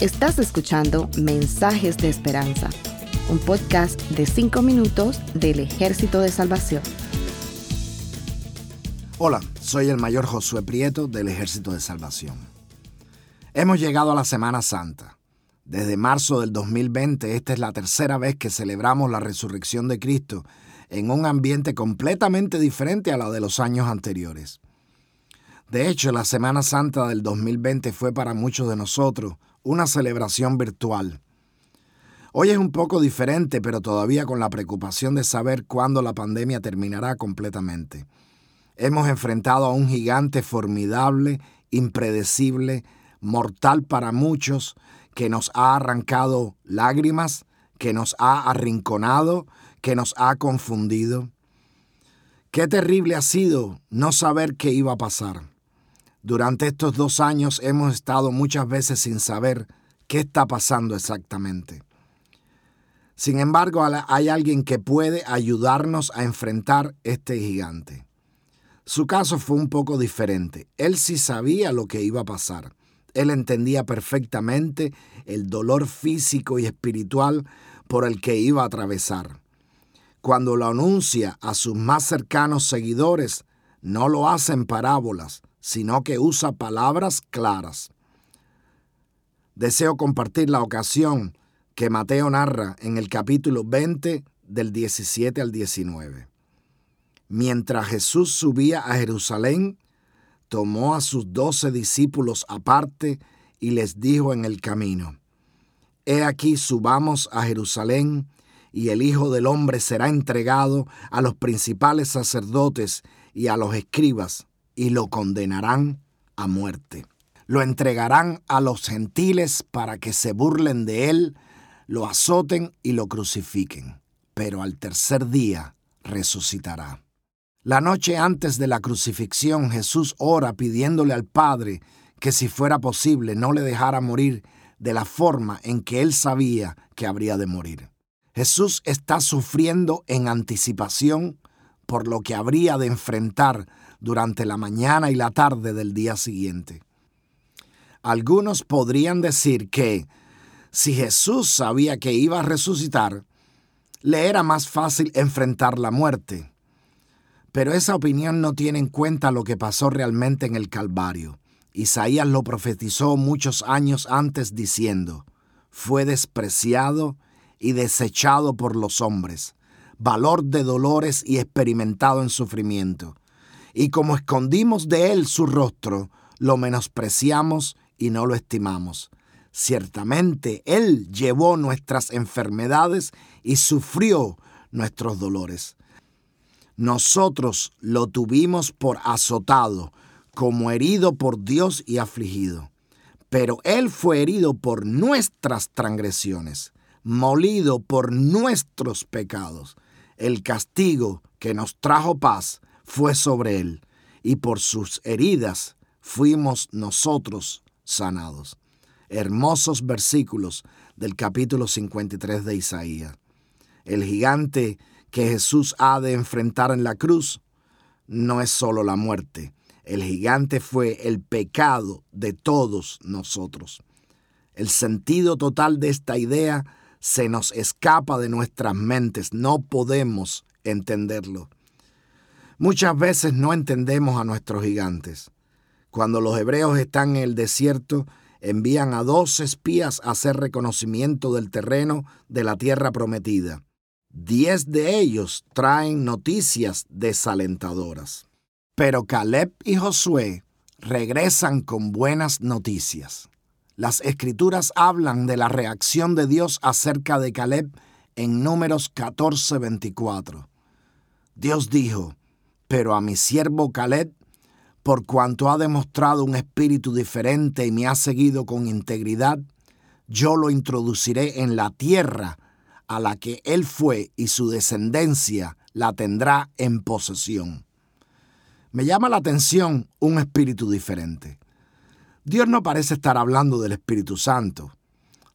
Estás escuchando Mensajes de Esperanza, un podcast de 5 minutos del Ejército de Salvación. Hola, soy el mayor Josué Prieto del Ejército de Salvación. Hemos llegado a la Semana Santa. Desde marzo del 2020, esta es la tercera vez que celebramos la resurrección de Cristo en un ambiente completamente diferente a la de los años anteriores. De hecho, la Semana Santa del 2020 fue para muchos de nosotros una celebración virtual. Hoy es un poco diferente, pero todavía con la preocupación de saber cuándo la pandemia terminará completamente. Hemos enfrentado a un gigante formidable, impredecible, mortal para muchos, que nos ha arrancado lágrimas, que nos ha arrinconado, que nos ha confundido. Qué terrible ha sido no saber qué iba a pasar. Durante estos dos años hemos estado muchas veces sin saber qué está pasando exactamente. Sin embargo, hay alguien que puede ayudarnos a enfrentar este gigante. Su caso fue un poco diferente. Él sí sabía lo que iba a pasar. Él entendía perfectamente el dolor físico y espiritual por el que iba a atravesar. Cuando lo anuncia a sus más cercanos seguidores, no lo hace en parábolas, sino que usa palabras claras. Deseo compartir la ocasión que Mateo narra en el capítulo 20 del 17 al 19. Mientras Jesús subía a Jerusalén, tomó a sus doce discípulos aparte y les dijo en el camino, He aquí subamos a Jerusalén, y el Hijo del Hombre será entregado a los principales sacerdotes y a los escribas, y lo condenarán a muerte. Lo entregarán a los gentiles para que se burlen de él, lo azoten y lo crucifiquen, pero al tercer día resucitará. La noche antes de la crucifixión Jesús ora pidiéndole al Padre que si fuera posible no le dejara morir de la forma en que él sabía que habría de morir. Jesús está sufriendo en anticipación por lo que habría de enfrentar durante la mañana y la tarde del día siguiente. Algunos podrían decir que si Jesús sabía que iba a resucitar, le era más fácil enfrentar la muerte pero esa opinión no tiene en cuenta lo que pasó realmente en el Calvario. Isaías lo profetizó muchos años antes diciendo, fue despreciado y desechado por los hombres, valor de dolores y experimentado en sufrimiento. Y como escondimos de él su rostro, lo menospreciamos y no lo estimamos. Ciertamente Él llevó nuestras enfermedades y sufrió nuestros dolores. Nosotros lo tuvimos por azotado, como herido por Dios y afligido. Pero Él fue herido por nuestras transgresiones, molido por nuestros pecados. El castigo que nos trajo paz fue sobre Él, y por sus heridas fuimos nosotros sanados. Hermosos versículos del capítulo 53 de Isaías. El gigante que Jesús ha de enfrentar en la cruz no es solo la muerte. El gigante fue el pecado de todos nosotros. El sentido total de esta idea se nos escapa de nuestras mentes. No podemos entenderlo. Muchas veces no entendemos a nuestros gigantes. Cuando los hebreos están en el desierto, envían a dos espías a hacer reconocimiento del terreno de la tierra prometida. Diez de ellos traen noticias desalentadoras. Pero Caleb y Josué regresan con buenas noticias. Las escrituras hablan de la reacción de Dios acerca de Caleb en números 14:24. Dios dijo, pero a mi siervo Caleb, por cuanto ha demostrado un espíritu diferente y me ha seguido con integridad, yo lo introduciré en la tierra a la que él fue y su descendencia la tendrá en posesión. Me llama la atención un espíritu diferente. Dios no parece estar hablando del Espíritu Santo.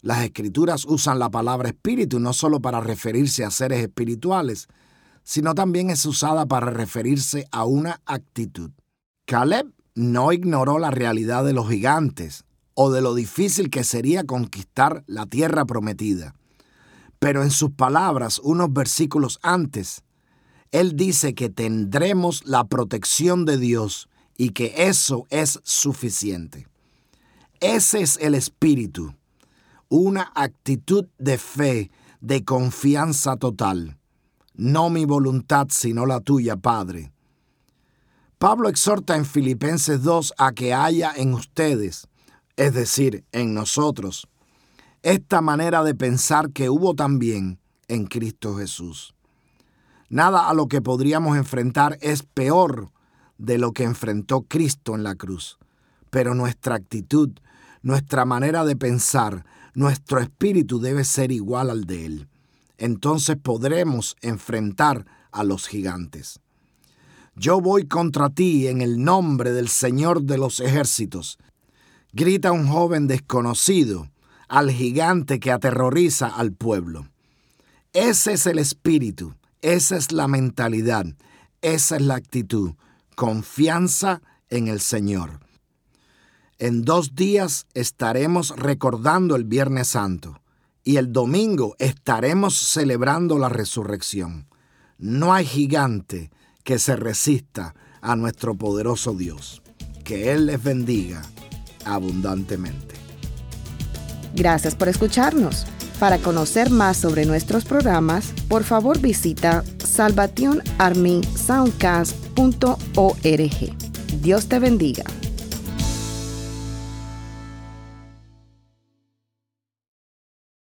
Las escrituras usan la palabra espíritu no solo para referirse a seres espirituales, sino también es usada para referirse a una actitud. Caleb no ignoró la realidad de los gigantes o de lo difícil que sería conquistar la tierra prometida. Pero en sus palabras, unos versículos antes, Él dice que tendremos la protección de Dios y que eso es suficiente. Ese es el espíritu, una actitud de fe, de confianza total. No mi voluntad, sino la tuya, Padre. Pablo exhorta en Filipenses 2 a que haya en ustedes, es decir, en nosotros, esta manera de pensar que hubo también en Cristo Jesús. Nada a lo que podríamos enfrentar es peor de lo que enfrentó Cristo en la cruz, pero nuestra actitud, nuestra manera de pensar, nuestro espíritu debe ser igual al de Él. Entonces podremos enfrentar a los gigantes. Yo voy contra ti en el nombre del Señor de los ejércitos, grita un joven desconocido al gigante que aterroriza al pueblo. Ese es el espíritu, esa es la mentalidad, esa es la actitud, confianza en el Señor. En dos días estaremos recordando el Viernes Santo y el domingo estaremos celebrando la resurrección. No hay gigante que se resista a nuestro poderoso Dios. Que Él les bendiga abundantemente. Gracias por escucharnos. Para conocer más sobre nuestros programas, por favor visita salvationarmysoundcast.org. Dios te bendiga.